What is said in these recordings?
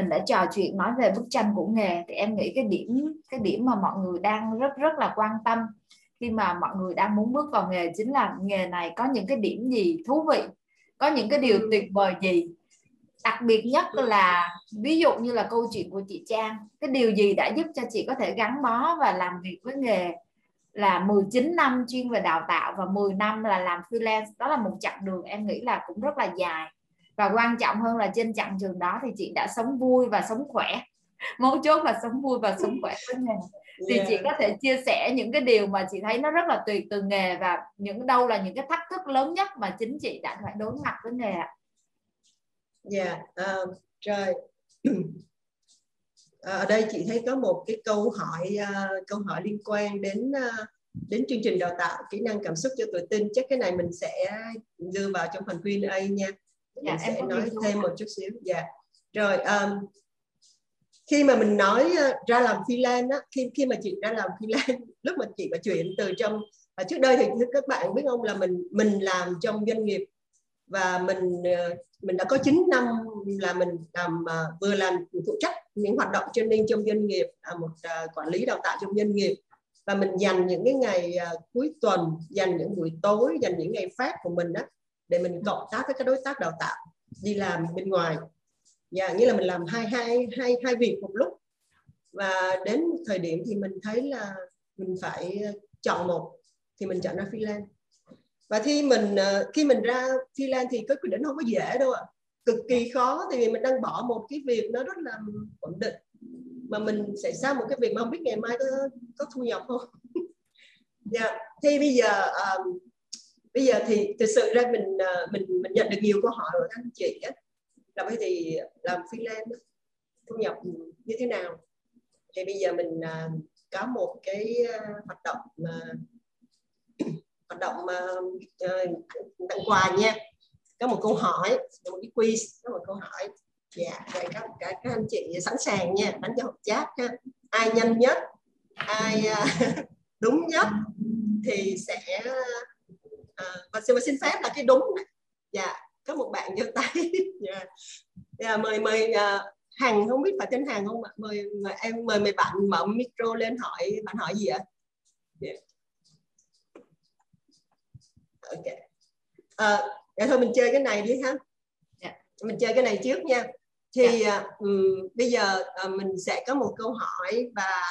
mình đã trò chuyện nói về bức tranh của nghề thì em nghĩ cái điểm cái điểm mà mọi người đang rất rất là quan tâm khi mà mọi người đang muốn bước vào nghề chính là nghề này có những cái điểm gì thú vị có những cái điều ừ. tuyệt vời gì. Đặc biệt nhất là ví dụ như là câu chuyện của chị Trang cái điều gì đã giúp cho chị có thể gắn bó và làm việc với nghề là 19 năm chuyên về đào tạo và 10 năm là làm freelance. Đó là một chặng đường em nghĩ là cũng rất là dài và quan trọng hơn là trên chặng đường đó thì chị đã sống vui và sống khỏe. Mấu chốt là sống vui và sống khỏe với nghề. Thì yeah. chị có thể chia sẻ những cái điều mà chị thấy nó rất là tuyệt từ nghề và những đâu là những cái thách thức lớn nhất mà chính chị đã phải đối mặt với nghề ạ? Dạ yeah, uh, rồi ở đây chị thấy có một cái câu hỏi uh, câu hỏi liên quan đến uh, đến chương trình đào tạo kỹ năng cảm xúc cho tự tin. Chắc cái này mình sẽ đưa vào trong phần Q&A nha dạ, mình sẽ nói thêm một chút xíu. Dạ. Rồi um, khi mà mình nói ờ, ra làm freelance á khi khi mà chị ra làm freelance lúc mà chị mà chuyển từ trong à, trước đây thì các bạn biết không là mình mình làm trong doanh nghiệp và mình ờ, mình đã có 9 năm là mình làm uh, vừa làm phụ trách những hoạt động training trong doanh nghiệp là một uh, quản lý đào tạo trong doanh nghiệp. Và mình dành những cái ngày uh, cuối tuần dành những buổi tối dành những ngày phát của mình đó để mình cộng tác với các đối tác đào tạo đi làm bên ngoài. Dạ nghĩa là mình làm hai hai hai hai việc một lúc. Và đến thời điểm thì mình thấy là mình phải chọn một thì mình chọn ra freelance. Và khi mình ờ, khi mình ra freelance thì cái quyết định không có dễ đâu ạ. Cực kỳ khó thì mình đang bỏ một cái việc nó rất là ổn định. Mà mình sẽ sang một cái việc mà không biết ngày mai có có thu nhập không. Dạ thì bây giờ um, bây giờ thì thực sự ra mình à, mình mình nhận được nhiều câu hỏi rồi anh chị á. Là bây thì làm freelance thu nhập như thế nào? Thì bây giờ mình à, có một cái à, hoạt động mà hoạt động mà tặng quà nha. Có một câu hỏi một cái quiz có một câu hỏi. Dạ vậy các, các, các anh chị sẵn sàng nha đánh cho học chat ha. Ai nhanh nhất? Ai đúng nhất? Thì sẽ uh, và xin, xin phép là cái đúng dạ có một bạn giơ tay yeah. Yeah, mời mời uh, hằng không biết phải tên hàng không ạ mời, mời em mời mấy bạn mở micro lên hỏi bạn hỏi gì ạ yeah. ok à, dạ thôi mình chơi cái này đi ha. Dạ. mình chơi cái này trước nha thì uh, um, bây giờ uh, mình sẽ có một câu hỏi và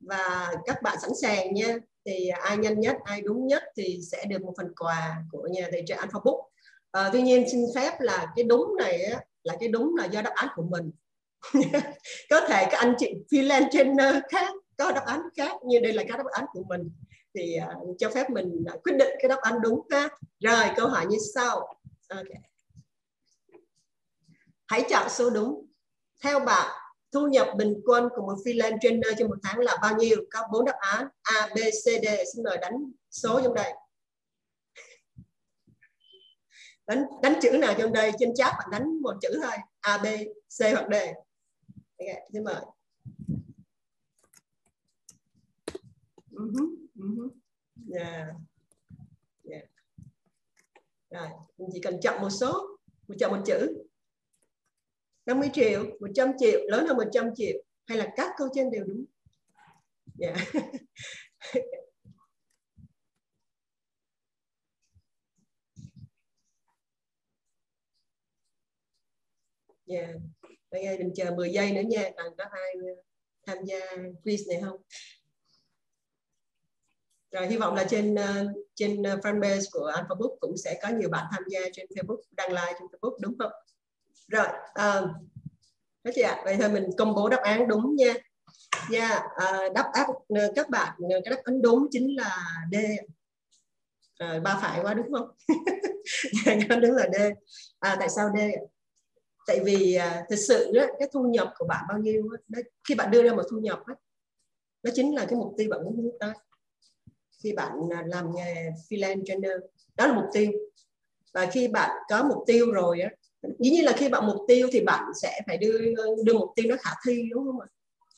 và các bạn sẵn sàng nha thì ai nhanh nhất ai đúng nhất thì sẽ được một phần quà của nhà tài trợ Alpha Book. À, tuy nhiên xin phép là cái đúng này á, là cái đúng là do đáp án của mình. Có thể các anh chị freelance trainer ờ, khác có đáp án khác nhưng đây là cái đáp án của mình. Thì uh, cho phép mình uh, quyết định cái đáp án đúng ha. Rồi câu hỏi như sau. Okay. hãy chọn số đúng. Theo bạn thu nhập bình quân của một freelance trainer trong một tháng là bao nhiêu? Có bốn đáp án. A B C D. Xin mời đánh số trong đây. Đánh đánh chữ nào trong đây? Trên chat bạn đánh một chữ thôi. A b c hoặc d. Okay, xin mời. Uh-huh, uh-huh. Yeah. Yeah. rồi mình chỉ cần chọn một số một chọn một chữ. 50 triệu 100 triệu, lớn hơn 100 triệu, hay là các câu trên đều đúng yeah. yeah. bây giờ mình chờ 10 giây nữa nha, bạn có ai ờ, tham gia quiz này không rồi, hy vọng là trên ờ, trên ờ, fanpage của Alpha Book cũng sẽ có nhiều bạn tham gia trên Facebook, đăng like trên Facebook, đúng không rồi um, uh, đó chị ạ vậy thôi mình công bố đáp án đúng nha. Nha yeah, uh, đáp án các bạn cái đáp án đúng chính là D. Uh, ba phải quá đúng không? Dạ, cái đúng là D. À, tại sao D? Tại vì à, thực sự đó, cái thu nhập của bạn bao nhiêu đó, khi bạn đưa ra một thu nhập đó, nó chính là cái mục tiêu bạn muốn hướng tới. Khi bạn à, làm nghề freelance trainer đó là mục tiêu. Và khi bạn có mục tiêu rồi á dĩ nhiên là khi bạn mục tiêu thì bạn sẽ phải đưa đưa mục tiêu nó khả thi đúng không ạ?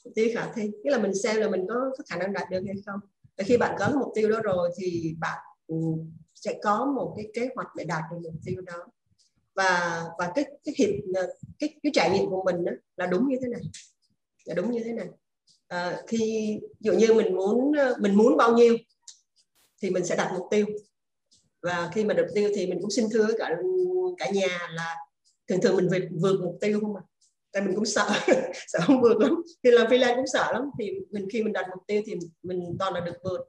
Mục tiêu khả thi. Nghĩa là mình xem là mình có, có khả năng đạt được hay không. Và khi bạn có mục tiêu đó rồi thì bạn ừ, sẽ có một cái kế hoạch để đạt được mục tiêu đó. Và và cái cái hiệp ờ, cái cái trải nghiệm của mình đó, là đúng như thế này. Là đúng như thế này. À, khi dụ như mình muốn ờ, mình muốn bao nhiêu thì mình sẽ đặt mục tiêu. Và khi mà đặt mục tiêu thì mình cũng xin thưa cả cả nhà là thường thường mình vượt vượt mục tiêu không mà tại mình cũng sợ sợ không vượt lắm. Thì làm freelance cũng sợ lắm. Thì mình khi mình đặt mục tiêu thì mình toàn là được vượt.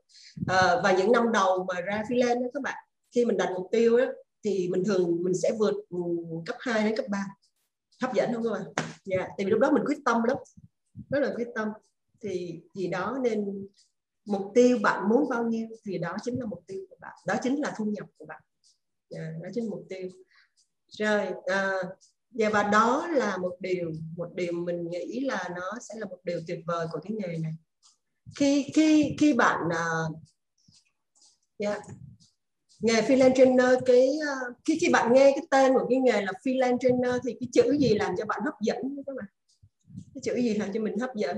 À, và những năm đầu mà ra freelance đó các bạn khi mình đặt mục tiêu đó, thì mình thường mình sẽ vượt ừ, cấp 2 đến cấp 3 hấp dẫn không các bạn? Dạ yeah. tại vì lúc đó mình quyết tâm lắm. Rất là quyết tâm. Thì gì đó nên mục tiêu bạn muốn bao nhiêu thì đó chính là mục tiêu của bạn. Đó chính là thu nhập của bạn. Yeah, đó chính là mục tiêu rồi à, và và đó là một điều một điều mình nghĩ là nó sẽ là một điều tuyệt vời của cái nghề này. Khi khi khi bạn uh, yeah, nghề freelance trainer cái uh, khi khi bạn nghe cái tên của cái nghề là freelance trainer thì cái chữ gì làm cho bạn hấp dẫn các bạn? Cái chữ gì làm cho mình hấp dẫn?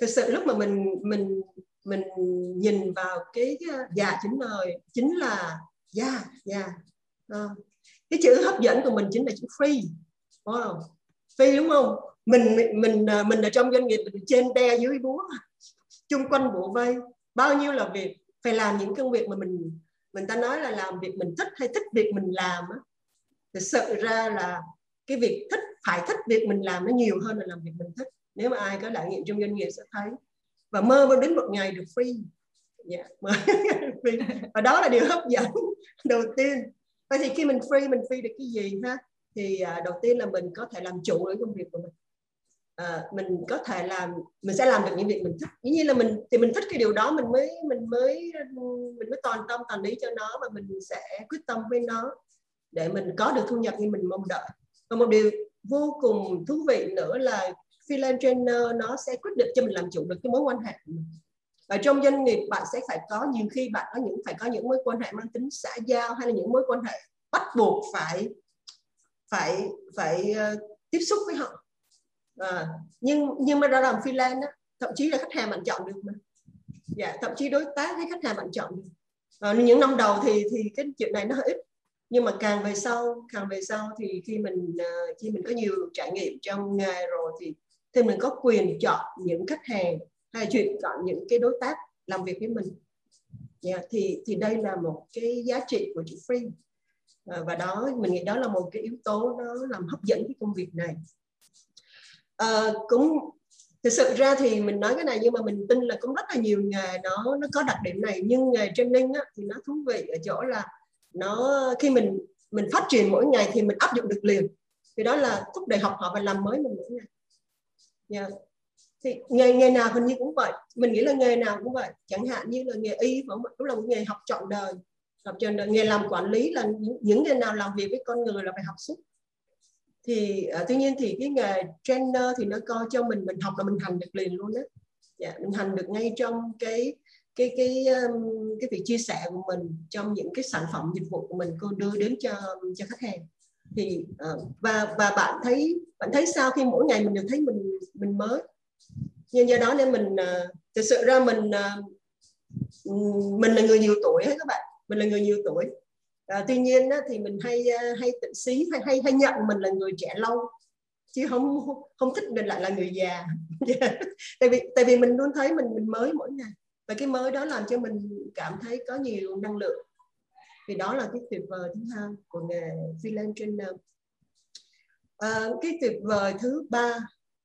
Thực sự lúc mà mình mình mình nhìn vào cái dạ chính lời chính là dạ dạ uh, cái chữ hấp dẫn của mình chính là chữ free. Wow. free đúng không? Mình mình ờ, mình ở trong doanh nghiệp mình trên đe dưới búa chung quanh bộ vây. Bao nhiêu là việc phải làm những công việc mà mình mình ta nói là làm việc mình thích hay thích việc mình làm á. Thì sự ra là cái việc thích phải thích việc mình làm nó nhiều hơn là làm việc mình thích. Nếu mà ai có trải nghiệm trong doanh nghiệp sẽ thấy. Và mơ mơ đến một ngày được free. Dạ, yeah, free. và đó là điều hấp dẫn đầu tiên. Vậy thì khi mình free mình free được cái gì ha? Thì uh, đầu tiên là mình có thể làm chủ được công việc của mình. À, mình có thể làm mình sẽ làm được những việc mình thích. Dĩ nhiên là mình thì mình thích cái điều đó mình mới mình mới mình mới toàn tâm toàn ý cho nó và mình sẽ quyết tâm với nó để mình có được thu nhập như mình mong đợi. Và một điều vô cùng thú vị nữa là freelance trainer nó sẽ quyết định cho mình làm chủ được cái mối quan hệ của mình và trong doanh nghiệp bạn sẽ phải có nhiều khi bạn có những phải có những mối quan hệ mang tính xã giao hay là những mối quan hệ bắt buộc phải phải phải uh, tiếp xúc với họ. À, nhưng nhưng mà ra làm freelance á, thậm chí là khách hàng bạn chọn được mà. Dạ thậm chí đối tác hay khách hàng bạn chọn được. À, những năm đầu thì thì cái chuyện này nó hơi ít. Nhưng mà càng về sau càng về sau thì khi mình uh, khi mình có nhiều trải nghiệm trong nghề rồi thì thì mình có quyền chọn những khách hàng hay chuyện chọn những cái đối tác làm việc với mình. Yeah, thì thì đây là một cái giá trị của chữ free à, và đó mình nghĩ đó là một cái yếu tố nó làm hấp dẫn cái công việc này. À, cũng thực sự ra thì mình nói cái này nhưng mà mình tin là cũng rất là nhiều nghề nó nó có đặc điểm này. Nhưng nghề training á, thì nó thú vị ở chỗ là nó khi mình mình phát triển mỗi ngày thì mình áp dụng được liền. Thì đó là thúc đẩy học hỏi và làm mới mình mỗi ngày. Yeah thì nghề nghề nào hình như cũng vậy. Mình nghĩ là nghề nào cũng vậy. Chẳng hạn như là nghề y cũng là một nghề học trọn đời. Học trọn đời. Nghề làm quản lý là những nghề nào làm việc với con người là phải học suốt. Thì uh, tuy nhiên thì cái nghề trainer thì nó coi cho mình mình học là mình hành được liền luôn đó dạ, mình hành được ngay trong cái cái cái um, cái việc chia sẻ của mình trong những cái sản phẩm dịch vụ của mình cô đưa đến cho cho khách hàng. Thì uh, và và bạn thấy bạn thấy sao khi mỗi ngày mình đều thấy mình mình mới? Nhưng do đó nên mình à, thực sự ra mình à, mình là người nhiều tuổi các bạn. Mình là người nhiều tuổi. À, tuy nhiên á, thì mình hay à, hay tự xí hay hay hay nhận mình là người trẻ lâu chứ không không thích mình lại là người già. Dạ. Tại vì tại vì mình luôn thấy mình mình mới mỗi ngày. Và cái mới đó làm cho mình cảm thấy có nhiều năng lượng. Thì đó là cái tuyệt vời thứ hai của nghề freelance trainer à, cái tuyệt vời thứ ba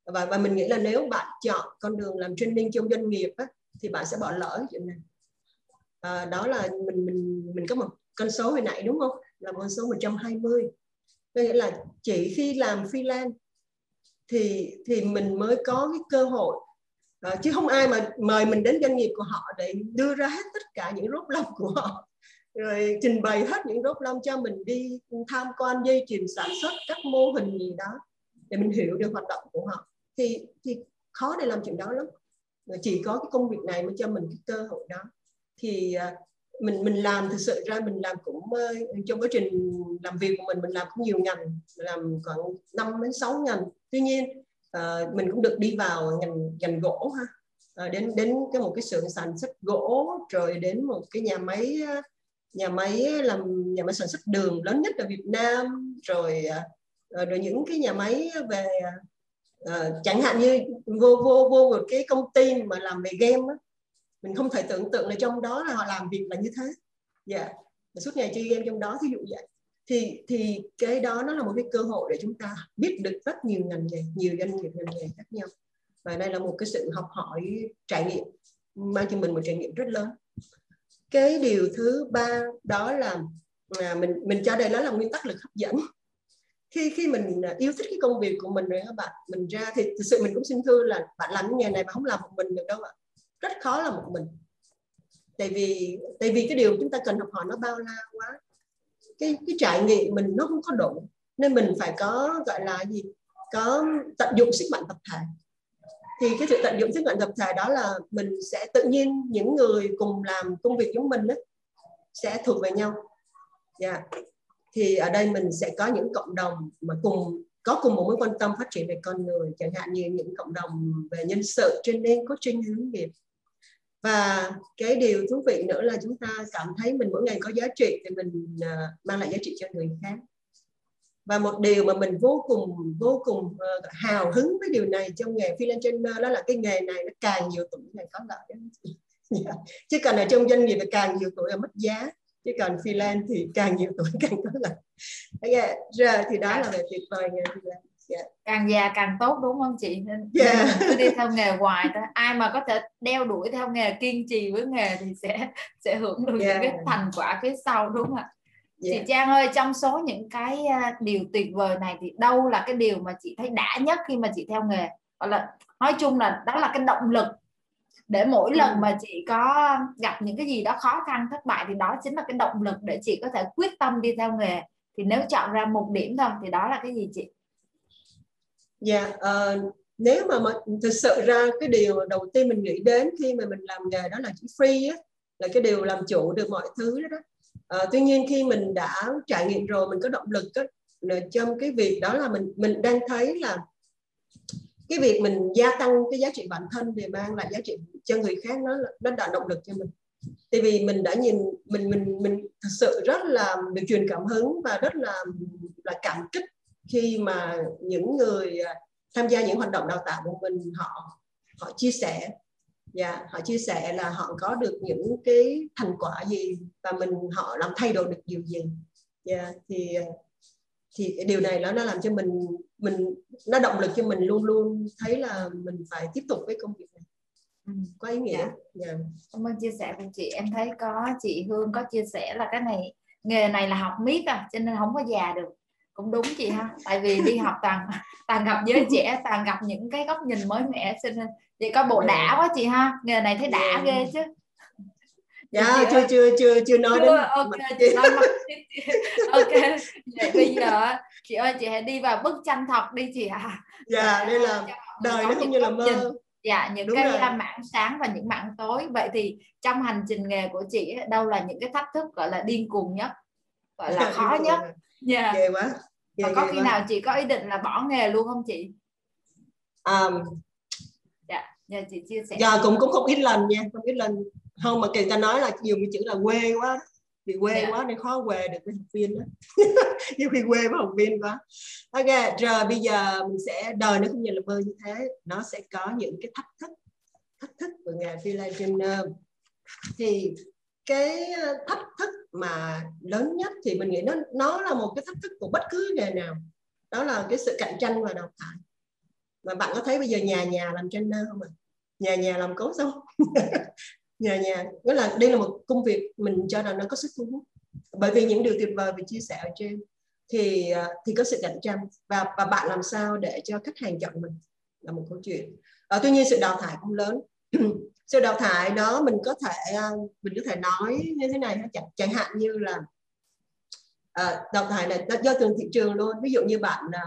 và và mình nghĩ là nếu bạn chọn con đường làm training trong doanh nghiệp á, thì bạn sẽ bỏ lỡ chuyện này. À, đó là mình mình mình có một con số hồi nãy đúng không? Là con số 120 có nghĩa là chỉ khi làm freelance thì thì mình mới có cái cơ hội. À, chứ không ai mà mời mình đến doanh nghiệp của họ để đưa ra hết tất cả những rốt lông của họ. Rồi trình bày hết những rốt lông cho mình đi tham quan dây chuyền sản xuất các mô hình gì đó để mình hiểu được hoạt động của họ thì thì khó để làm chuyện đó lắm. Chỉ có cái công việc này mới cho mình cái cơ hội đó. Thì à, mình mình làm thực sự ra mình làm cũng trong quá trình làm việc của mình mình làm cũng nhiều ngành, làm khoảng 5 đến 6 ngành. Tuy nhiên ờ, mình cũng được đi vào ngành ngành gỗ ha. Ờ, đến đến cái một cái xưởng sản xuất gỗ, rồi đến một cái nhà máy nhà máy làm, nhà máy sản xuất đường lớn nhất ở Việt Nam, rồi à, ờ, rồi những cái nhà máy về à, Ờ, chẳng hạn như vô vô vô một cái công ty mà làm về game á, mình không thể tưởng tượng là trong đó là họ làm việc là như thế. Dạ. Yeah. suốt ngày chơi game trong đó thí dụ vậy. Thì thì cái đó nó là một cái cơ hội để chúng ta biết được rất nhiều ngành nghề nhiều doanh nghiệp ngành nghề khác nhau. Và đây là một cái sự học hỏi trải nghiệm mang cho mình một trải nghiệm rất lớn. Cái điều thứ ba đó là à, mình mình cho đây nó là nguyên tắc lực hấp dẫn khi khi mình à, yêu thích cái công việc của mình rồi các bạn mình ra thì thực sự mình cũng xin thưa là bạn làm cái nghề này mà không làm một mình được đâu ạ. Rất khó là một mình. Tại vì tại vì cái điều chúng ta cần học hỏi nó bao la quá. Cái cái trải nghiệm mình nó không có đủ nên mình phải có gọi là gì có tận dụng sức mạnh tập thể. Thì cái sự tận dụng sức mạnh tập thể đó là mình sẽ tự nhiên những người cùng làm công việc giống mình đó, sẽ thuộc về nhau. Yeah. Thì ở đây mình sẽ có những cộng đồng mà cùng, có cùng một mối quan tâm phát triển về con người, chẳng hạn như những cộng đồng về nhân sự training coaching, hướng nghiệp. Và cái điều thú vị nữa là chúng ta cảm thấy mình mỗi ngày có giá trị thì mình à, mang lại giá trị cho người khác. Và một điều mà mình vô cùng vô cùng ờ, hào hứng với điều này trong nghề freelance trainer đó là cái nghề này nó càng nhiều tuổi càng có lợi. Yeah. Dạ. chứ còn ở trong doanh nghiệp càng nhiều tuổi là mất giá chứ còn freelance thì càng nhiều tuổi càng có lợi okay. rồi thì đó là về tuyệt vời nghề freelance yeah. càng già càng tốt đúng không chị nên yeah. cứ đi theo nghề hoài thôi ai mà có thể đeo đuổi theo nghề kiên trì với nghề thì sẽ sẽ hưởng được yeah. những cái thành quả phía sau đúng không ạ yeah. chị Trang ơi trong số những cái à, điều tuyệt vời này thì đâu là cái điều mà chị thấy đã nhất khi mà chị theo nghề hoặc là nói chung là đó là cái động lực để mỗi ừ. lần mà chị có gặp những cái gì đó khó khăn thất bại thì đó chính là cái động lực để chị có thể quyết tâm đi theo nghề thì nếu chọn ra một điểm thôi thì đó là cái gì chị Dạ, yeah, uh, nếu mà, mà thực sự ra cái điều đầu tiên mình nghĩ đến khi mà mình làm nghề đó là chữ free á, là cái điều làm chủ được mọi thứ đó. đó. Uh, tuy nhiên khi mình đã trải nghiệm rồi mình có động lực á, trong cái việc đó là mình mình đang thấy là cái việc mình gia tăng cái giá trị bản thân để mang lại giá trị cho người khác nó nó đã động lực cho mình. Tại vì mình đã nhìn mình mình mình thật sự rất là được truyền cảm hứng và rất là là cảm kích khi mà những người à, tham gia những hoạt động đào tạo của mình họ họ chia sẻ. Dạ họ chia sẻ là họ có được những cái thành quả gì và mình họ làm thay đổi được điều gì. Yeah, thì à, thì điều này nó nó làm cho mình mình nó động lực cho mình luôn luôn thấy là mình phải tiếp tục với công việc này ừ. có ý nghĩa dạ. Yeah. cảm ơn chia sẻ của chị em thấy có chị Hương có chia sẻ là cái này nghề này là học miết à cho nên không có già được cũng đúng chị ha tại vì đi học toàn toàn gặp giới trẻ toàn gặp những cái góc nhìn mới mẻ cho nên chị có bộ đã quá chị ha nghề này thấy đã yeah. ghê chứ dạ chưa ơi. chưa chưa chưa nói chưa, đến ok chị nói mặt ok vậy bây giờ chị ơi chị hãy đi vào bức tranh thật đi chị à dạ đây là đời nó không như là mơ. nhìn. dạ những Đúng cái rồi. mảng sáng và những mảng tối. Vậy thì trong hành trình nghề của chị đâu là những cái thách thức gọi là điên cuồng nhất? Gọi là khó nhất? yeah. ghê quá ghê, và có khi quá. nào chị có ý định là bỏ nghề luôn không chị? Um, dạ nhờ chị chia sẻ dạ cũng cũng không ít lần nha không ít lần không mà người ta nói là dùng cái chữ là quê quá vì quê yeah. quá nên khó quê được với học viên đó. Nhiều khi quê với học viên quá. Ok rồi bây giờ mình sẽ đời nó không như là mơ như thế. Nó sẽ có những cái thách thức thách thức của nghề freelancer thì cái thách thức mà lớn nhất thì mình nghĩ nó nó là một cái thách thức của bất cứ nghề nào. Đó là cái sự cạnh tranh và đào thải mà bạn có thấy bây giờ nhà nhà làm trainer không ạ? À? nhà nhà làm cố xong nhà nhà nghĩa là đây là một công việc mình cho rằng nó có sức thu hút bởi vì những điều tuyệt vời mình chia sẻ ở trên thì à, thì có sự cạnh tranh. Và và bạn làm sao để cho khách hàng chọn mình là một câu chuyện. À, tuy nhiên sự đào thải cũng lớn. Sự đào thải đó mình có thể à, mình có thể nói như thế này chẳng, chẳng hạn như là à, đào thải này do từng thị trường luôn. Ví dụ như bạn à,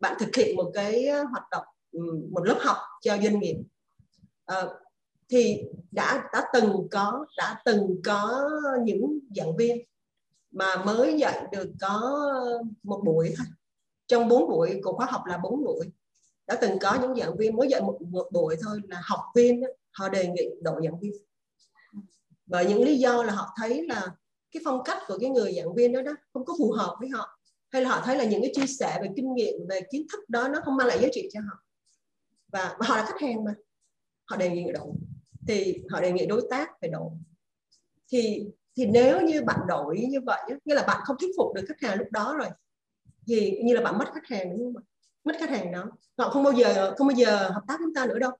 bạn thực hiện một cái à, hoạt động một lớp học cho doanh nghiệp. À, thì đã đã từng có đã từng có những giảng viên mà mới dạy được có một buổi thôi. Trong bốn buổi của khóa học là bốn buổi. Đã từng có những giảng viên mới dạy một, một buổi thôi là học viên họ đề nghị đổi giảng viên. Bởi những lý do là họ thấy là cái phong cách của cái người giảng viên đó đó không có phù hợp với họ hay là họ thấy là những cái chia sẻ về kinh nghiệm về kiến thức đó nó không mang lại giá trị cho họ. Và, và họ là khách hàng mà họ đề nghị đổi thì họ đề nghị đối tác phải đổi. Thì thì nếu như bạn đổi như vậy nghĩa là bạn không thuyết phục được khách hàng lúc đó rồi thì như là bạn mất khách hàng đúng không mất khách hàng đó. Họ không bao giờ không bao giờ hợp tác chúng ta nữa đâu.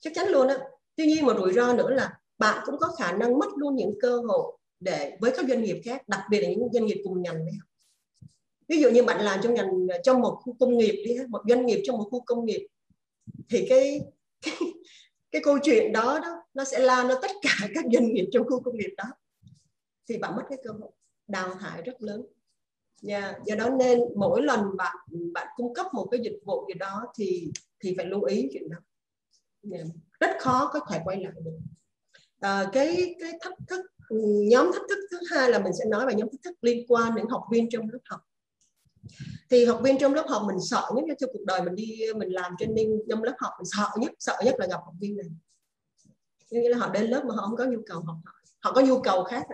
Chắc chắn luôn á. Tuy nhiên một rủi ro nữa là bạn cũng có khả năng mất luôn những cơ hội để với các doanh nghiệp khác đặc biệt là những doanh nghiệp cùng ngành này. ví dụ như bạn làm trong ngành trong một khu công nghiệp đi một doanh nghiệp trong một khu công nghiệp thì cái cái, cái câu chuyện đó đó nó sẽ lan ra tất cả các doanh nghiệp trong khu công nghiệp đó thì bạn mất cái cơ hội đào thải rất lớn yeah. do đó nên mỗi lần bạn bạn cung cấp một cái dịch vụ gì đó thì thì phải lưu ý chuyện đó yeah. rất khó có thể quay lại được à, cái cái thách thức ừ, nhóm thách thức thứ hai là mình sẽ nói về nhóm thách thức liên quan đến học viên trong lớp học thì học viên trong lớp học mình sợ nhất trong cuộc đời mình đi mình làm training trong lớp học mình sợ nhất sợ nhất là gặp học viên này. Nghĩa là họ đến lớp mà họ không có nhu cầu học hỏi họ có nhu cầu khác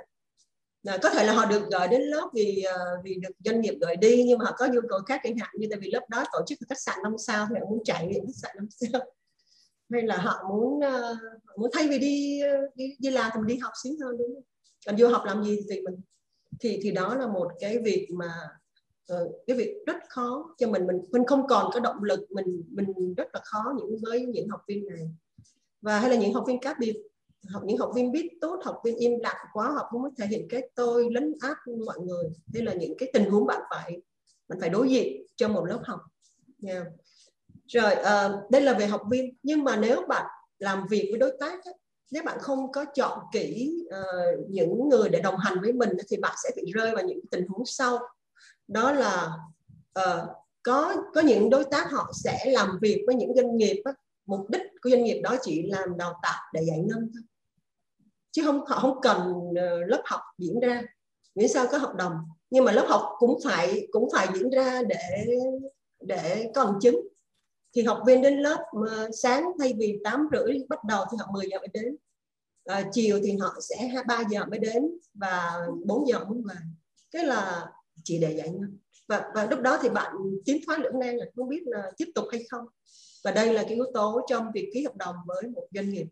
là có thể là họ được gọi đến lớp vì ờ, vì được doanh nghiệp gọi đi nhưng mà họ có nhu cầu khác chẳng hạn như tại vì lớp đó tổ chức ở khách sạn năm sao thì họ muốn chạy đến khách sạn năm sao. Hay là họ muốn uh, muốn thay vì đi ờ, đi đi làm thì mình đi học xíu hơn đúng không? Còn du học làm gì thì mình thì thì đó là một cái việc mà uh, cái việc rất khó. Cho mình mình mình không còn có động lực mình mình rất là khó những với những học viên này. Và hay là những học viên cá biệt học những học viên biết tốt học viên im lặng quá học không thể hiện cái tôi lấn át mọi người. Đây là những cái tình huống bạn phải bạn phải đối diện trong một lớp học. Yeah. rồi uh, đây là về học viên. Nhưng mà nếu bạn làm việc với đối tác nếu bạn không có chọn kỹ uh, những người để đồng hành với mình thì bạn sẽ bị rơi vào những tình huống sau đó là uh, có có những đối tác họ sẽ làm việc với những doanh nghiệp đó. mục đích của doanh nghiệp đó chỉ làm đào tạo để giải ngân thôi. Chứ không họ không cần uh, lớp học diễn ra. Miễn sao có hợp đồng. Nhưng mà lớp học cũng phải cũng phải diễn ra để để có bằng chứng. Thì học viên đến lớp mà sáng thay vì 8 rưỡi bắt đầu thì họ 10 giờ mới đến. À, chiều thì họ sẽ 3 giờ mới đến và 4 giờ mới về. Cái là chỉ để dạy ngân và và lúc đó thì bạn tiến thoái lưỡng nan là không biết là tiếp tục hay không. Và đây là cái yếu tố trong việc ký hợp đồng với một doanh nghiệp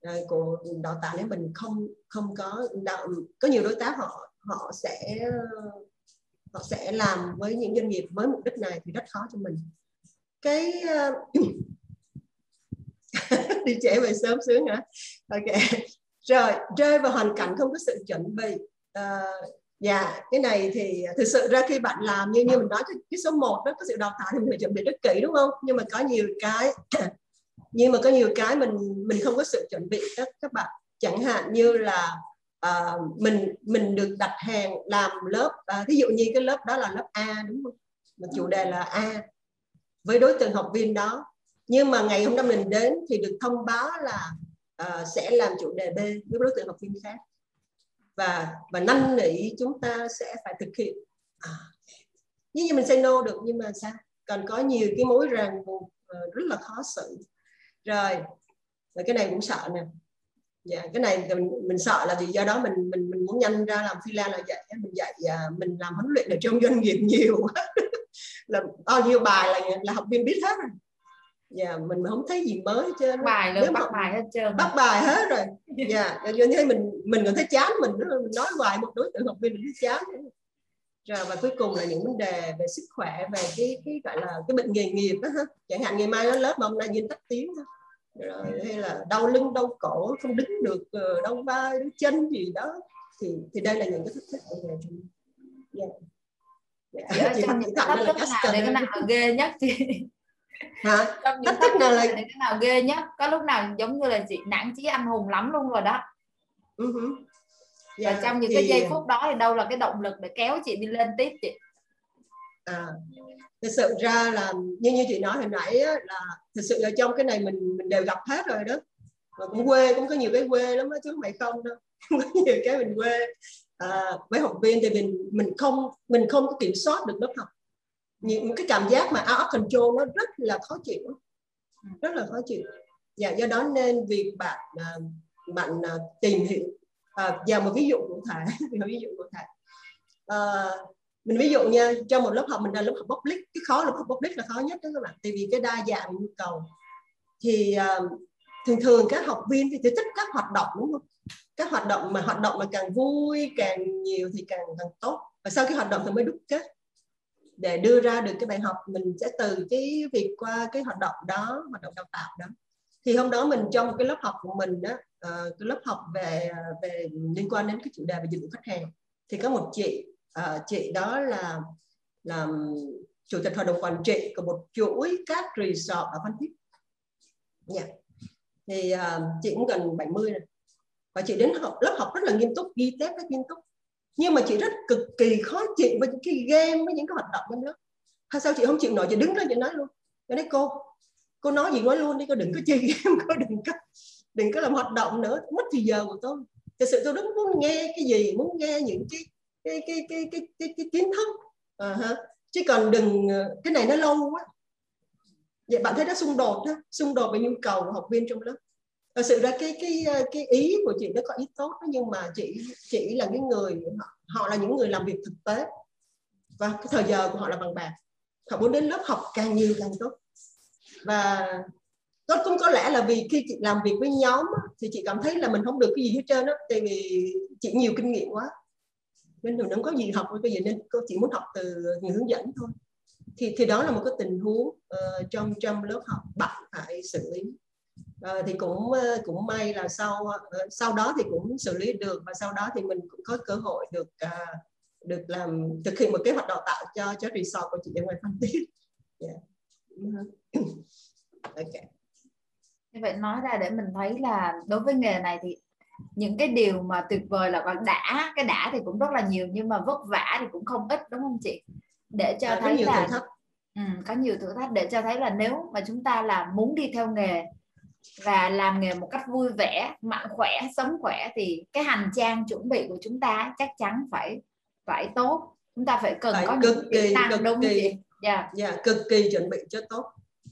à, của đào tạo nếu mình không không có đạo, có nhiều đối tác họ họ sẽ họ sẽ làm với những doanh nghiệp với mục đích này thì rất khó cho mình. Cái à, đi trễ về sớm sướng hả? Ok. Rồi rơi vào hoàn cảnh không có sự chuẩn bị uh, dạ cái này thì thực sự ra khi bạn làm như như mình nói cái, cái số 1 đó có sự đào tạo thì mình phải chuẩn bị rất kỹ đúng không? Nhưng mà có nhiều cái nhưng mà có nhiều cái mình mình không có sự chuẩn bị các các bạn. Chẳng hạn như là uh, mình mình được đặt hàng làm lớp à, uh, ví dụ như cái lớp đó là lớp A đúng không? Mà chủ đề là A với đối tượng học viên đó. Nhưng mà ngày hôm nay mình đến thì được thông báo là uh, sẽ làm chủ đề B với đối tượng học viên khác và và năn nỉ chúng ta sẽ phải thực hiện. À, như mình say no được nhưng mà sao? Còn có nhiều cái mối ràng buộc ờ, rất là khó xử. Rồi và cái này cũng sợ nè. Dạ cái này mình, mình sợ là vì do đó mình mình mình muốn nhanh ra làm freelance là vậy mình dạy à, mình làm huấn luyện ở trong doanh nghiệp nhiều là bao nhiêu bài là là học viên biết hết rồi dạ mình không thấy gì mới chứ bài luôn bắt bài hết trơn. bắt bài hết rồi. Dạ như thế mình mình còn thấy chán mình mình nói hoài một đối tượng học viên mình thấy chán rồi và cuối cùng là những vấn đề về sức khỏe về cái cái gọi là cái bệnh nghề nghiệp đó ha. Chẳng hạn ngày mai nó lớp mà hôm nay nhìn tắt tiếng rồi hay là đau lưng đau cổ không đứng được ờ, đau vai đau chân gì đó. Thì thì đây là những cái thách thức của nghề chúng yeah. Yeah. Chị trong những thách thức nào để cái nào ghê nhất chị hả? Thách thức nào là cái nào ghê nhất có lúc nào giống như là chị nản chí anh hùng lắm luôn rồi đó. Uh-huh. yeah, và trong những thì... cái giây phút đó thì đâu là cái động lực để kéo chị đi lên tiếp chị? À thực sự ra là như như chị nói hồi nãy á, là thực sự là trong cái này mình mình đều gặp hết rồi đó. Và cũng quê cũng có nhiều cái quê lắm đó chứ phải không đâu. Có nhiều cái mình quê. À, với học viên thì mình mình không mình không có kiểm soát được lớp học những cái cảm giác mà out of control nó rất là khó chịu. Rất là khó chịu. Dạ do đó nên việc bạn à, bạn à, tìm hiểu à, và một ví dụ cụ thể một ví dụ cụ thể. À, mình ví dụ nha trong một lớp học mình là lớp học public cái khó lớp học public là khó nhất đó các bạn. Tại vì cái đa dạng nhu cầu. Thì à, thường thường các học viên thì thích các hoạt động đúng không? Các hoạt động mà hoạt động mà càng vui càng nhiều thì càng càng tốt. Và sau cái hoạt động thì mới đúc kết để đưa ra được cái bài học mình sẽ từ cái việc qua cái hoạt động đó hoạt động đào tạo đó. Thì hôm đó mình trong cái lớp học của mình đó uh, ờ, cái lớp học về về liên quan đến cái chủ đề về dịch vụ khách hàng thì có một chị uh, chị đó là là chủ tịch hội đồng quản trị của một chuỗi các resort ở Phan Thiết. Yeah. thì uh, chị cũng gần 70 rồi. Và chị đến học lớp học rất là nghiêm túc ghi chép rất nghiêm túc nhưng mà chị rất cực kỳ khó chịu với những cái game với những cái hoạt động bên đó. Hay sao chị không chịu nổi chị đứng lên chị nói luôn. Chị nói cô cô nói gì nói luôn đi cô đừng có chơi game cô đừng có đừng có làm hoạt động nữa. Mất thì giờ của tôi. Thật sự tôi rất muốn nghe cái gì muốn nghe những cái cái cái cái cái cái, cái kiến thức. À, ha. chứ còn đừng cái này nó lâu quá. Vậy bạn thấy nó xung đột đó xung đột với nhu cầu của học viên trong lớp thật sự ra cái cái ờ, cái ý của chị nó có ý tốt đó, nhưng mà chị chỉ là cái người họ là những người làm việc thực tế. Và cái thời giờ của họ là bằng bạc. Họ muốn đến lớp học càng nhiều càng tốt. Và có cũng có lẽ là vì khi chị làm việc với nhóm thì chị cảm thấy là mình không được cái gì hết trơn á tại vì chị nhiều kinh nghiệm quá. Nên mình không có gì học cái gì nên cô chỉ muốn học từ người hướng dẫn thôi. Thì thì đó là một cái tình huống uh, trong trong lớp học bạn phải xử lý uh, thì cũng uh, cũng may là sau uh, sau đó thì cũng xử lý được và sau đó thì mình cũng có cơ hội được uh, được làm thực hiện một kế hoạch đào tạo cho cho resort của chị ở ngoài Phan Thiết. Yeah. okay. Như vậy nói ra để mình thấy là đối với nghề này thì những cái điều mà tuyệt vời là còn đã cái đã thì cũng rất là nhiều nhưng mà vất vả thì cũng không ít đúng không chị để cho à, thấy là ừ, có nhiều thử thách để cho thấy là nếu mà chúng ta là muốn đi theo nghề và làm nghề một cách vui vẻ mạnh khỏe sống khỏe thì cái hành trang chuẩn bị của chúng ta chắc chắn phải phải tốt chúng ta phải cần phải có cực những kỳ, năng cực đúng kỳ, chị dạ yeah. yeah, cực kỳ chuẩn bị cho tốt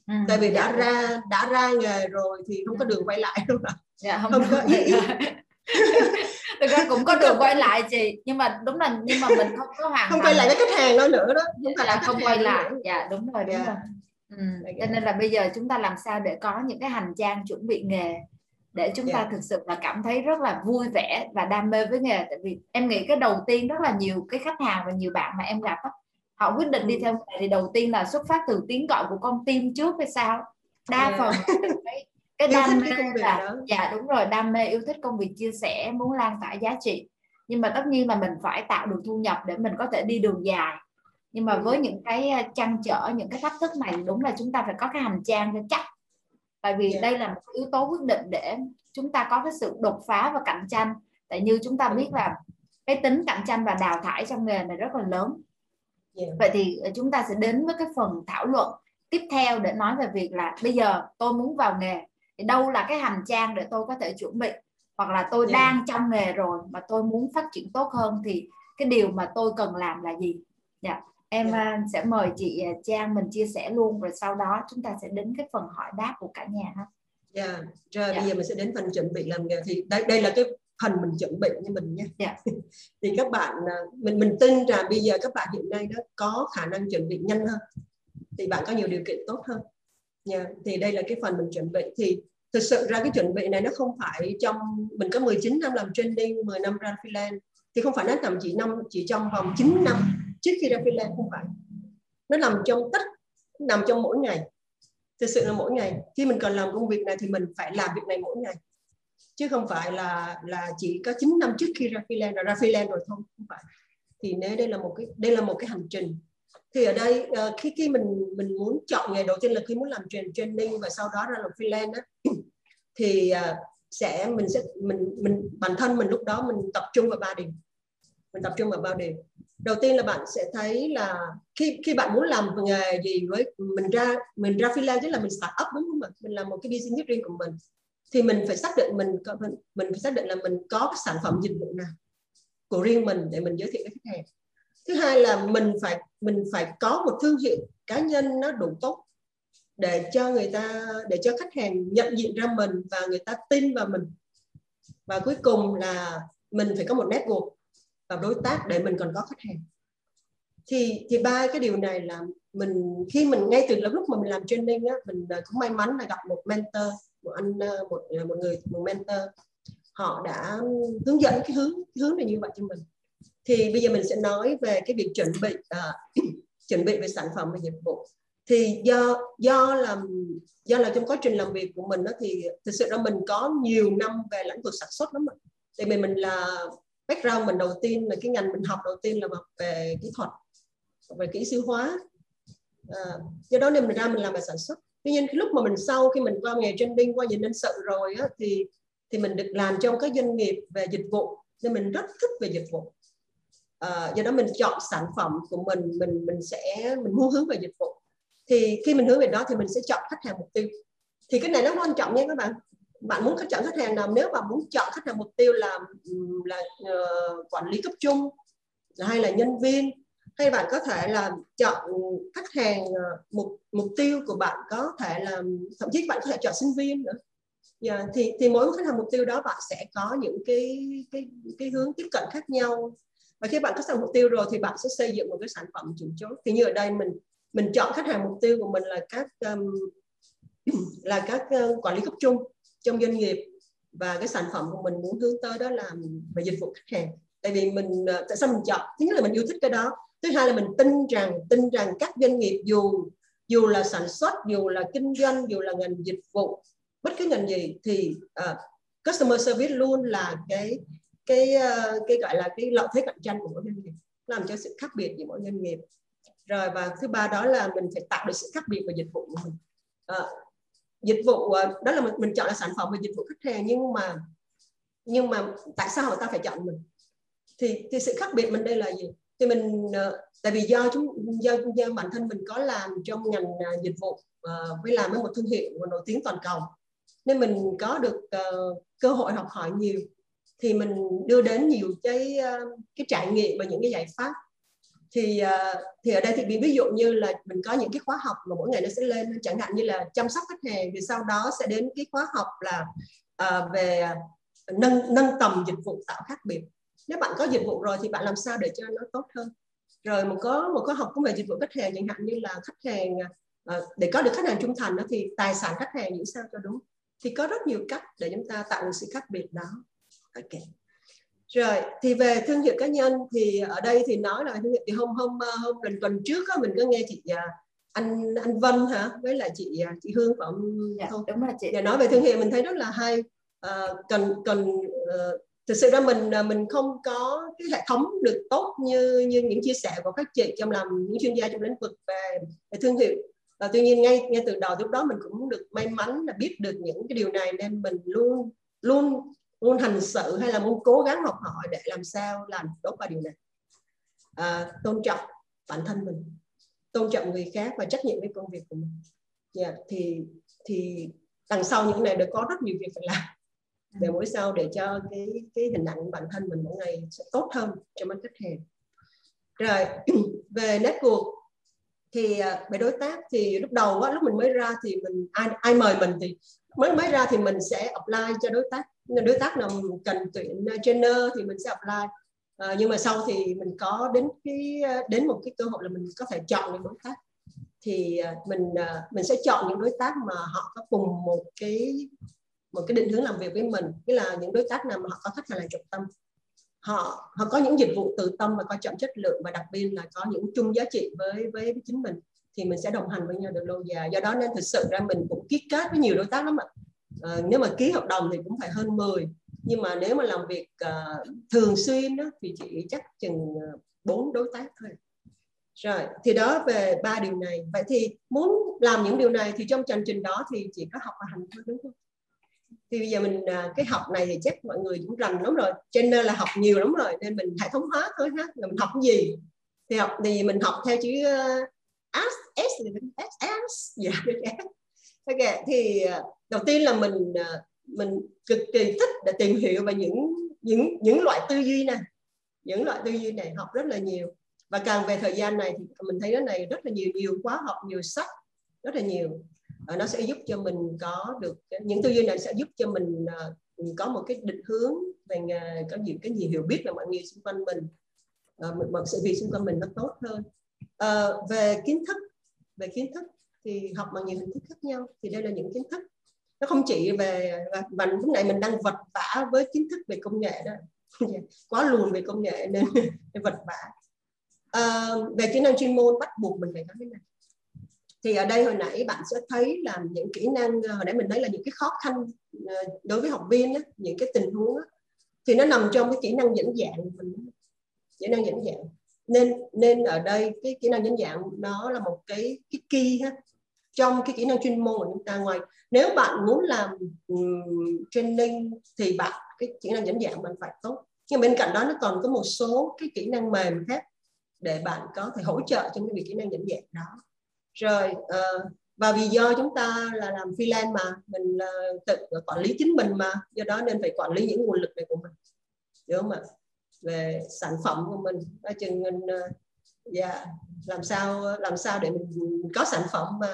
ừ, tại vì đã dạ. ra đã ra nghề rồi thì không có đường quay lại đâu dạ, không, không có ý thực ra cũng có đường quay lại chị nhưng mà đúng là nhưng mà mình không có hoàn không quay lại với khách hàng đó nữa đó không phải là không quay lại nữa. dạ đúng rồi đúng yeah. Dạ. rồi ừ. cho nên là bây giờ chúng ta làm sao để có những cái hành trang chuẩn bị nghề để chúng yeah. ta dạ. thực sự là cảm thấy rất là vui vẻ và đam mê với nghề tại vì em nghĩ cái đầu tiên rất là nhiều cái khách hàng và nhiều bạn mà em gặp đó, họ quyết định đi ừ. theo nghề thì đầu tiên là xuất phát từ tiếng gọi của con tim trước hay sao đa yeah. Dạ. phần cái, cái đam mê là đó. dạ đúng rồi đam mê yêu thích công việc chia sẻ muốn lan tỏa giá trị nhưng mà tất nhiên là mình phải tạo được thu nhập để mình có thể đi đường dài nhưng mà với những cái trăn trở những cái thách thức này đúng là chúng ta phải có cái hành trang cho chắc tại vì yeah. đây là một yếu tố quyết định để chúng ta có cái sự đột phá và cạnh tranh tại như chúng ta biết là cái tính cạnh tranh và đào thải trong nghề này rất là lớn yeah. vậy thì ờ, chúng ta sẽ đến với cái phần thảo luận tiếp theo để nói về việc là bây giờ tôi muốn vào nghề thì đâu là cái hành trang để tôi có thể chuẩn bị hoặc là tôi yeah. đang trong nghề rồi mà tôi muốn phát triển tốt hơn thì cái điều mà tôi cần làm là gì dạ yeah. Em yeah. Dạ. sẽ mời chị à, Trang mình chia sẻ luôn rồi sau đó chúng ta sẽ đến cái phần hỏi đáp của cả nhà ha dạ yeah. rồi yeah. bây giờ mình sẽ đến phần chuẩn bị làm nghề thì đây đây là cái phần mình chuẩn bị như mình nhé yeah. thì các bạn à, mình mình tin rằng bây giờ các bạn hiện nay đó có khả năng chuẩn bị nhanh hơn thì bạn có nhiều điều kiện tốt hơn nha thì đây là cái phần mình chuẩn bị thì thực sự ra cái chuẩn bị này nó không phải trong mình có 19 năm làm training 10 năm ra freelance thì không phải nó nằm chỉ năm chỉ trong vòng 9 năm trước khi ra freelance không phải. Nó nằm trong tất nằm trong mỗi ngày. Thực sự là mỗi ngày. Khi mình còn làm công việc này thì mình phải làm việc này mỗi ngày. Chứ không phải là là chỉ có 9 năm trước khi ra freelance rồi ra freelance rồi thôi không phải. Thì nếu đây là một cái đây là một cái hành trình. Thì ở đây uh, khi khi mình mình muốn chọn nghề đầu tiên là khi muốn làm truyền training và sau đó ra làm freelance á, thì uh, sẽ mình sẽ mình mình bản thân mình lúc đó mình tập trung vào ba điều. Mình tập trung vào ba điều đầu tiên là bạn sẽ thấy là khi khi bạn muốn làm nghề gì với mình ra mình ra freelance tức là mình start up đúng không ạ? Mình làm một cái business riêng của mình. Thì mình phải xác định mình mình, mình phải xác định là mình có cái sản phẩm dịch vụ nào của riêng mình để mình giới thiệu với khách hàng. Thứ hai là mình phải mình phải có một thương hiệu cá nhân nó đủ tốt để cho người ta để cho khách hàng nhận diện ra mình và người ta tin vào mình. Và cuối cùng là mình phải có một network và đối tác để mình còn có khách hàng. Thì thì ba cái điều này là mình khi mình ngay từ lúc mà mình làm training á mình à, cũng may mắn là gặp một mentor một anh à, một à, một người một mentor. Họ đã hướng dẫn cái hướng cái hướng này như vậy cho mình. Thì bây giờ mình sẽ nói về cái việc chuẩn bị uh, chuẩn bị về sản phẩm và dịch vụ. Thì do do là do là trong quá trình làm việc của mình đó thì thực sự là mình có nhiều năm về lĩnh vực sản xuất lắm tại vì mình là background mình đầu tiên là cái ngành mình học đầu tiên là học về kỹ thuật về kỹ sư hóa. À, do đó nên mình ra mình làm về sản xuất. Tuy nhiên lúc mà mình sau khi mình qua nghề training qua dịch nhân sự rồi á, thì thì mình được làm trong các doanh nghiệp về dịch vụ nên mình rất thích về dịch vụ. À, do đó mình chọn sản phẩm của mình mình mình sẽ mình muốn hướng về dịch vụ. Thì khi mình hướng về đó thì mình sẽ chọn khách hàng mục tiêu. Thì cái này nó quan trọng nha các bạn bạn muốn chọn khách hàng nào? Nếu mà muốn chọn khách hàng mục tiêu là là uh, quản lý cấp trung hay là nhân viên hay bạn có thể là chọn khách hàng ờ, mục mục tiêu của bạn có thể là thậm chí bạn có thể chọn sinh viên nữa. Yeah, thì thì mỗi khách hàng mục tiêu đó bạn sẽ có những cái cái cái hướng tiếp cận khác nhau. Và khi bạn có sản mục tiêu rồi thì bạn sẽ xây dựng một cái sản phẩm chủ chốt. Thì như ở đây mình mình chọn khách hàng mục tiêu của mình là các um, là các uh, quản lý cấp trung trong doanh nghiệp và cái sản phẩm của mình muốn hướng tới đó là về dịch vụ khách hàng. Tại vì mình ờ, tại sao mình chọn? Thứ nhất là mình yêu thích cái đó. Thứ hai là mình tin rằng tin rằng các doanh nghiệp dù dù là sản xuất dù là kinh doanh dù là ngành dịch vụ bất cứ ngành gì thì uh, customer service luôn là cái cái uh, cái gọi là cái lợi thế cạnh tranh của mỗi doanh nghiệp. Làm cho sự khác biệt giữa mỗi doanh nghiệp. Rồi và thứ ba đó là mình phải tạo được sự khác biệt về dịch vụ của mình. Uh, dịch vụ ờ, đó là mình, mình chọn là sản phẩm và dịch vụ khách hàng nhưng mà nhưng mà tại sao người ta phải chọn mình? Thì thì sự khác biệt mình đây là gì? Thì mình ờ, tại vì do chúng do, do bản thân mình có làm trong ngành ờ, dịch vụ uh, với làm với một thương hiệu nổi tiếng toàn cầu nên mình có được uh, cơ hội học hỏi nhiều. Thì mình đưa đến nhiều cái uh, cái trải nghiệm và những cái giải pháp thì ờ, thì ở đây thì ví dụ như là mình có những cái khóa học mà mỗi ngày nó sẽ lên chẳng hạn như là chăm sóc khách hàng thì sau đó sẽ đến cái khóa học là uh, về nâng nâng tầm dịch vụ tạo khác biệt. Nếu bạn có dịch vụ rồi thì bạn làm sao để cho nó tốt hơn? Rồi mình có một khóa học cũng về dịch vụ khách hàng chẳng hạn như là khách hàng uh, để có được khách hàng trung thành đó thì tài sản khách hàng những sao cho đúng? Thì có rất nhiều cách để chúng ta tạo được sự khác biệt đó. Ok rồi thì về thương hiệu cá nhân thì ở đây thì nói là thương hiệu thì hôm hôm hôm lần tuần trước á, mình có nghe chị à, anh anh Vân hả với lại chị à, chị Hương phải không? Dạ, đúng rồi chị. Và nói về thương hiệu mình thấy rất là hay. À, cần cần uh, thực sự ra mình mình không có cái hệ thống được tốt như như những chia sẻ của các chị trong làm những chuyên gia trong lĩnh vực về, về thương hiệu và tuy nhiên ngay ngay từ đầu lúc đó mình cũng được may mắn là biết được những cái điều này nên mình luôn luôn muốn hành sự hay là muốn cố gắng học hỏi để làm sao làm tốt vào điều này? À, tôn trọng bản thân mình tôn trọng người khác và trách nhiệm với công việc của mình. Yeah, thì thì đằng sau những này đều có rất nhiều việc phải làm. Để mỗi sau để cho cái cái hình ảnh bản thân mình mỗi ngày sẽ tốt hơn cho mắt khách hàng. Rồi về nét cuộc thì à, về đối tác thì lúc đầu á, lúc mình mới ra thì mình ai ai mời mình thì mới mới ra thì mình sẽ apply cho đối tác. Đối tác nào cần tuyển ờ, trainer thì mình sẽ apply. À, nhưng mà sau thì mình có đến cái ờ, đến một cái cơ hội là mình có thể chọn những đối tác. Thì mình mình sẽ chọn những đối tác mà họ có cùng một cái một cái định hướng làm việc với mình. Nghĩa là những đối tác nào mà họ có khách hàng là trọng tâm. Họ họ có những dịch vụ tự tâm và coi trọng chất lượng và đặc biệt là có những chung giá trị với với, với chính mình thì mình sẽ đồng hành với nhau được lâu dài. Do đó nên thực sự ra mình cũng ký kết với nhiều đối tác lắm ạ. À, nếu mà ký hợp đồng thì cũng phải hơn 10 nhưng mà nếu mà làm việc uh, thường xuyên đó, thì chỉ chắc chừng ờ, bốn đối tác thôi. Rồi thì đó về ba điều này. Vậy thì muốn làm những điều này thì trong chương trình đó thì chỉ có học và hành thôi đúng không? Thì bây giờ mình cái học này thì chắc mọi người cũng rành lắm rồi. Cho nên là học nhiều lắm rồi nên mình hệ thống hóa thôi ha. Là mình học cái gì thì học thì mình học theo chữ S S thì mình S S dạ. Ok, thì ờ, đầu tiên là mình ờ, mình cực kỳ thích để tìm hiểu về những những những loại tư duy này. Những loại tư duy này học rất là nhiều. Và càng về thời gian này thì mình thấy cái này rất là nhiều nhiều khóa học, nhiều sách, rất là nhiều. Ờ, nó sẽ giúp cho mình có được những tư duy này sẽ giúp cho mình có một cái định hướng về có nhiều, cái gì hiểu biết về mọi người xung quanh mình. Mọi sự việc xung quanh mình nó tốt hơn à, về kiến thức về kiến thức thì học bằng nhiều hình thức khác nhau thì đây là những kiến thức. Nó không chỉ về và lúc này mình đang vật vã với kiến thức về công nghệ đó. Dạ, quá lùn về công nghệ nên vật vã à, ờ, về kỹ năng chuyên môn bắt buộc mình phải có cái này. Thì ở đây hồi nãy bạn sẽ thấy là những kỹ năng hồi nãy mình nói là những cái khó khăn ờ, đối với học viên đó, những cái tình huống đó, thì nó nằm trong cái kỹ năng dẫn dạng mình. Kỹ năng dẫn dạng nên nên ở đây cái kỹ năng dẫn dạng nó là một cái cái key ha. Trong cái kỹ năng chuyên môn của chúng ta ngoài nếu bạn muốn làm um, training thì bạn cái kỹ năng dẫn dạng bạn phải tốt. Nhưng bên cạnh đó nó còn có một số cái kỹ năng mềm khác để bạn có thể hỗ trợ trong cái việc kỹ năng dẫn dạng đó. Rồi uh, và vì do chúng ta là làm freelance mà mình uh, tự quản lý chính mình mà do đó nên phải quản lý những nguồn lực này của mình. Đúng không ạ? Về sản phẩm của mình. Ở chừng mình ờ, dạ, yeah, làm sao làm sao để mình, có sản phẩm mà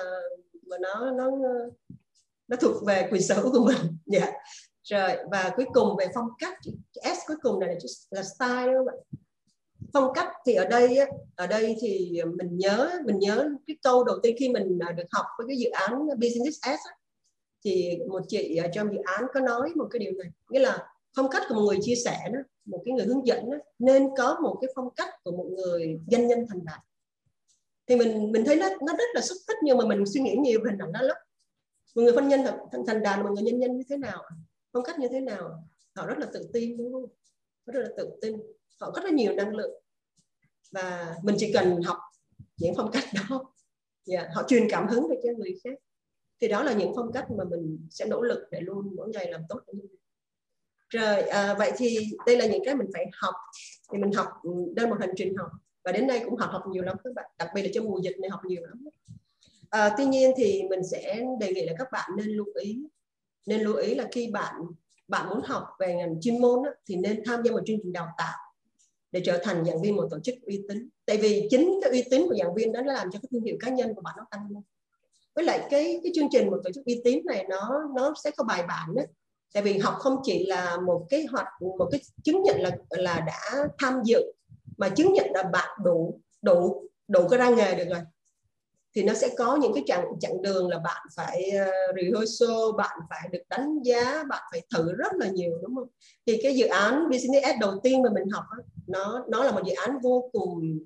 mà nó nó nó thuộc về quyền sở hữu của mình. Dạ. Yeah. rồi và cuối cùng về phong cách S cuối cùng này là, là style đúng không ạ phong cách thì ở đây ở đây thì mình nhớ mình nhớ cái câu đầu tiên khi mình à, được học với cái dự án business S thì một chị ở trong dự án có nói một cái điều này. Nghĩa là phong cách của một người chia sẻ đó một cái người hướng dẫn đó, nên có một cái phong cách của một người doanh nhân thành đạt. Thì mình mình thấy nó nó rất là xúc tích nhưng mà mình suy nghĩ nhiều về hình ảnh đó lắm. Một người doanh nhân thành, thành đạt một người doanh nhân như thế nào? Phong cách như thế nào? Họ rất là tự tin đúng không? Rất là tự tin. Họ có rất nhiều năng lượng. Và mình chỉ cần học những phong cách đó. Yeah, họ truyền cảm hứng về cho người khác. Thì đó là những phong cách mà mình sẽ nỗ lực để luôn mỗi ngày làm tốt hơn rồi à, vậy thì đây là những cái mình phải học. Thì mình học ừ, đơn một hành trình học. Và đến đây cũng học học nhiều lắm các bạn. Đặc biệt là trong mùa dịch này học nhiều lắm. À, tuy nhiên thì mình sẽ đề nghị là các bạn nên lưu ý. Nên lưu ý là khi bạn bạn muốn học về ngành chuyên môn đó, thì nên tham gia một chương trình đào tạo để trở thành giảng viên một tổ chức uy tín. Tại vì chính cái uy tín của giảng viên đó nó làm cho cái thương hiệu cá nhân của bạn nó tăng lên. Với lại cái cái chương trình một tổ chức uy tín này nó nó sẽ có bài bản đó tại vì học không chỉ là một cái hoạt một cái chứng nhận là là đã tham dự mà chứng nhận là bạn đủ đủ đủ cái ra nghề được rồi. Thì nó sẽ có những cái chặng chặng đường là bạn phải uh, rehearsal bạn phải được đánh giá bạn phải thử rất là nhiều đúng không? Thì cái dự án business ad đầu tiên mà mình học đó, nó nó là một dự án vô cùng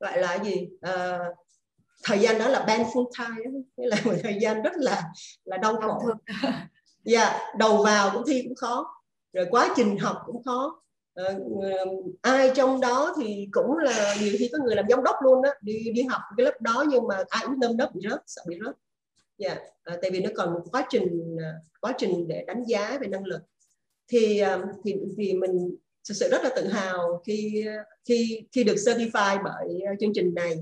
gọi là gì uh, thời gian đó là ban full time nghĩa là một thời gian rất là là đau khổ dạ yeah, đầu vào cũng thi cũng khó. Rồi quá trình học cũng khó. Uh, ai trong đó thì cũng là nhiều khi có người làm giám đốc luôn đó đi đi học cái lớp đó nhưng mà ai cũng nâm đốc bị rớt sợ bị rớt. Dạ yeah. uh, tại vì nó còn một quá trình uh, quá trình để đánh giá về năng lực. Thì uh, thì thì mình thực sự rất là tự hào khi khi khi được certify bởi chương trình này.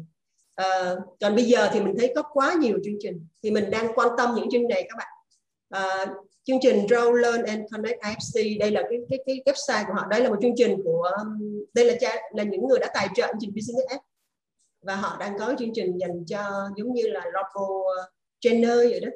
Uh, còn bây giờ thì mình thấy có quá nhiều chương trình. Thì mình đang quan tâm những chương trình này các bạn uh, chương trình grow Learn and Connect IFC đây là cái cái cái website của họ. Đây là một chương trình của um, đây là cha, là những người đã tài trợ chương trình Business App. Và họ đang có chương trình dành cho giống như là local uh, trainer vậy đó.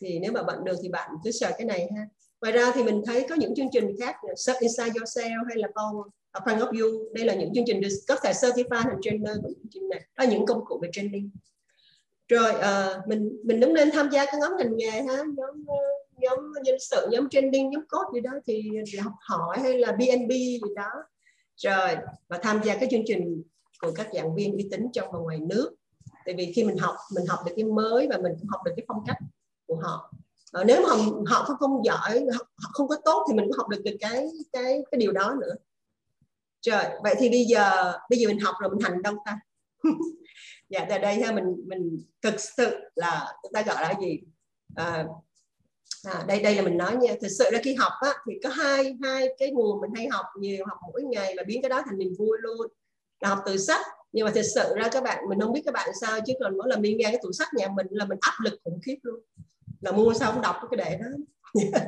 Thì nếu mà bạn được thì bạn cứ sợ cái này ha. Ngoài ra thì mình thấy có những chương trình khác Search Inside Yourself hay là con Plan of You. Đây là những chương trình được có thể certify thành trainer của chương trình này. Đó là những công cụ về training. Rồi uh, mình mình đứng lên tham gia cái nhóm ngành nghề ha. Nhóm ờ, nhóm nhân sự nhóm training nhóm code gì đó thì học hỏi hay là BNB gì đó. Rồi và tham gia cái chương trình của các giảng viên uy tín trong và ngoài nước. Tại vì khi mình học mình học được cái mới và mình cũng học được cái phong cách của họ. Ờ, nếu mà họ không không giỏi họ không có tốt thì mình cũng học được được cái cái cái điều đó nữa. Rồi vậy thì bây giờ bây giờ mình học rồi mình hành đâu ta? Dạ tại đây ha mình mình thực sự là chúng ta gọi là gì? À, à, đây đây là mình nói nha. Thực sự ra khi học á, thì có hai hai cái nguồn mình hay học nhiều học mỗi ngày và biến cái đó thành niềm vui luôn. Là học từ sách. Nhưng mà thực sự ra các bạn mình không biết các bạn sao chứ còn mỗi lần đi ngang cái tủ sách nhà mình là mình áp lực khủng khiếp luôn. Là mua sao không đọc cái đề đó.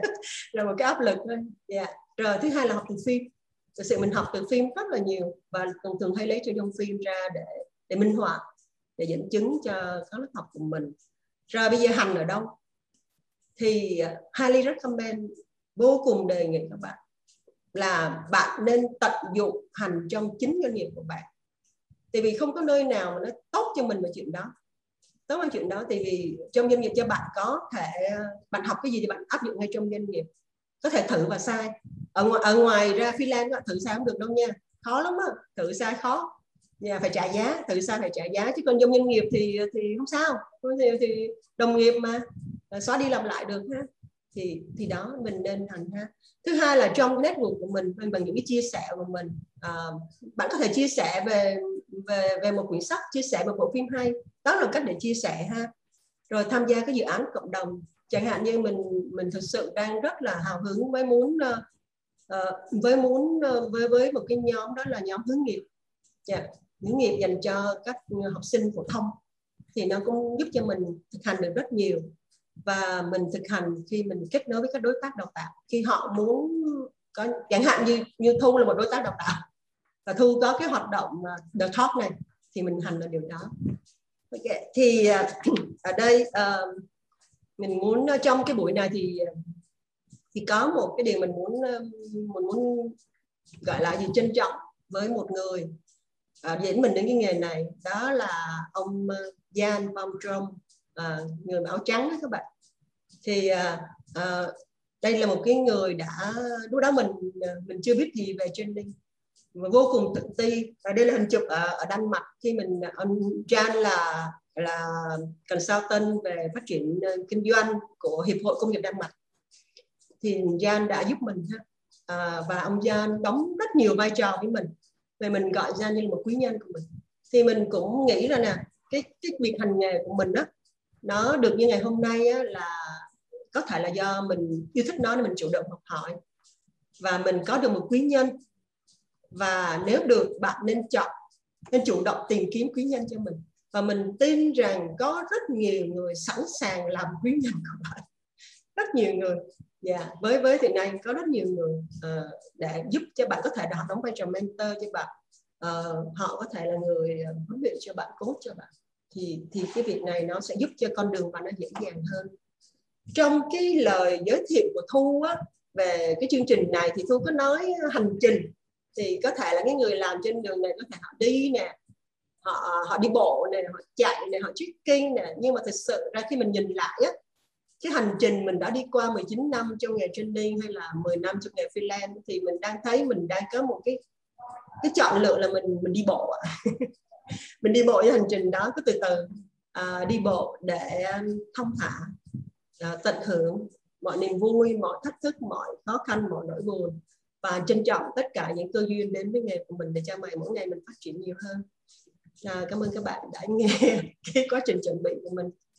Là một cái áp lực thôi. Yeah. rồi thứ hai là học từ phim. Thực sự mình học từ phim rất là nhiều và thường thường hay lấy từ trong phim ra để để minh họa để dẫn chứng cho các lớp học của mình. Rồi bây giờ hành ở đâu? Thì highly recommend vô cùng đề nghị các bạn là bạn nên tận dụng hành trong chính doanh nghiệp của bạn. Tại vì không có nơi nào mà nó tốt cho mình về chuyện đó. Tốt hơn chuyện đó tại vì trong doanh nghiệp cho bạn có thể bạn học cái gì thì bạn áp dụng ngay trong doanh nghiệp. Có thể thử và sai. Ở ngoài, ở ngoài ra freelance thử sai không được đâu nha. Khó lắm á thử sai khó. Nhà phải trả giá thử sai phải trả giá. Chứ còn trong doanh nghiệp thì thì không sao. Thì, thì đồng nghiệp mà xóa đi làm lại được ha. Thì thì đó mình nên thành ha. Thứ hai là trong network của mình bằng những cái chia sẻ của mình à, bạn có thể chia sẻ về về về một quyển sách chia sẻ một bộ phim hay. Đó là cách để chia sẻ ha. Rồi tham gia cái dự án cộng đồng. Chẳng hạn như mình mình thực sự đang rất là hào hứng với muốn uh, với muốn uh, với với một cái nhóm đó là nhóm hướng nghiệp. Yeah. Hướng nghiệp dành cho các học sinh phổ thông. Thì nó cũng giúp cho mình thực hành được rất nhiều và mình thực hành khi mình kết nối với các đối tác đào tạo. Khi họ muốn có chẳng hạn như như thu là một đối tác đào tạo và thu có cái hoạt động uh, the talk này thì mình hành là điều đó. Okay. thì uh, ở đây uh, mình muốn trong cái buổi này thì thì có một cái điều mình muốn mình muốn gọi là gì trân trọng với một người uh, dẫn mình đến cái nghề này. Đó là ông Jan Van Baumstrom à, người áo trắng đó các bạn. Thì à, à, đây là một cái người đã lúc đó mình à, mình chưa biết gì về training và vô cùng tự ti. Và đây là hình chụp ở, ở Đan Mạch khi mình à, ông Jan là là consultant về phát triển à, kinh doanh của hiệp hội công nghiệp Đan Mạch. Thì Jan đã giúp mình ha. À, và ông Jan đóng rất nhiều vai trò với mình về mình gọi Jan như là một quý nhân của mình. Thì mình cũng nghĩ là nè cái cái việc hành nghề của mình đó nó được như ngày hôm nay á, là có thể là do mình yêu thích nó nên mình chủ động học hỏi. Và mình có được một quý nhân. Và nếu được bạn nên chọn nên chủ động tìm kiếm quý nhân cho mình. Và mình tin rằng có rất nhiều người sẵn sàng làm quý nhân của bạn. Rất nhiều người. Và yeah. với với thì này có rất nhiều người uh, để giúp cho bạn có thể họ đóng vai trò mentor cho bạn. Uh, họ có thể là người huấn luyện cho bạn cố cho bạn thì thì cái việc này nó sẽ giúp cho con đường và nó dễ dàng hơn. Trong cái lời giới thiệu của thu á, về cái chương trình này thì thu có nói hành trình. Thì có thể là cái người làm trên đường này có thể họ đi nè họ họ đi bộ nè họ chạy nè họ trekking nè. Nhưng mà thực sự ra khi mình nhìn lại á cái hành trình mình đã đi qua 19 năm trong nghề training hay là 10 năm trong nghề freelance thì mình đang thấy mình đang có một cái cái chọn lựa là mình mình đi bộ mình đi bộ cái hành trình đó cứ từ từ à, đi bộ để um, thông thả à, tận hưởng mọi niềm vui mọi thách thức mọi khó khăn mọi nỗi buồn và trân trọng tất cả những cơ duyên đến với nghề của mình để cho mày mỗi ngày mình phát triển nhiều hơn. À, cảm ơn các bạn đã nghe cái quá trình chuẩn bị của mình.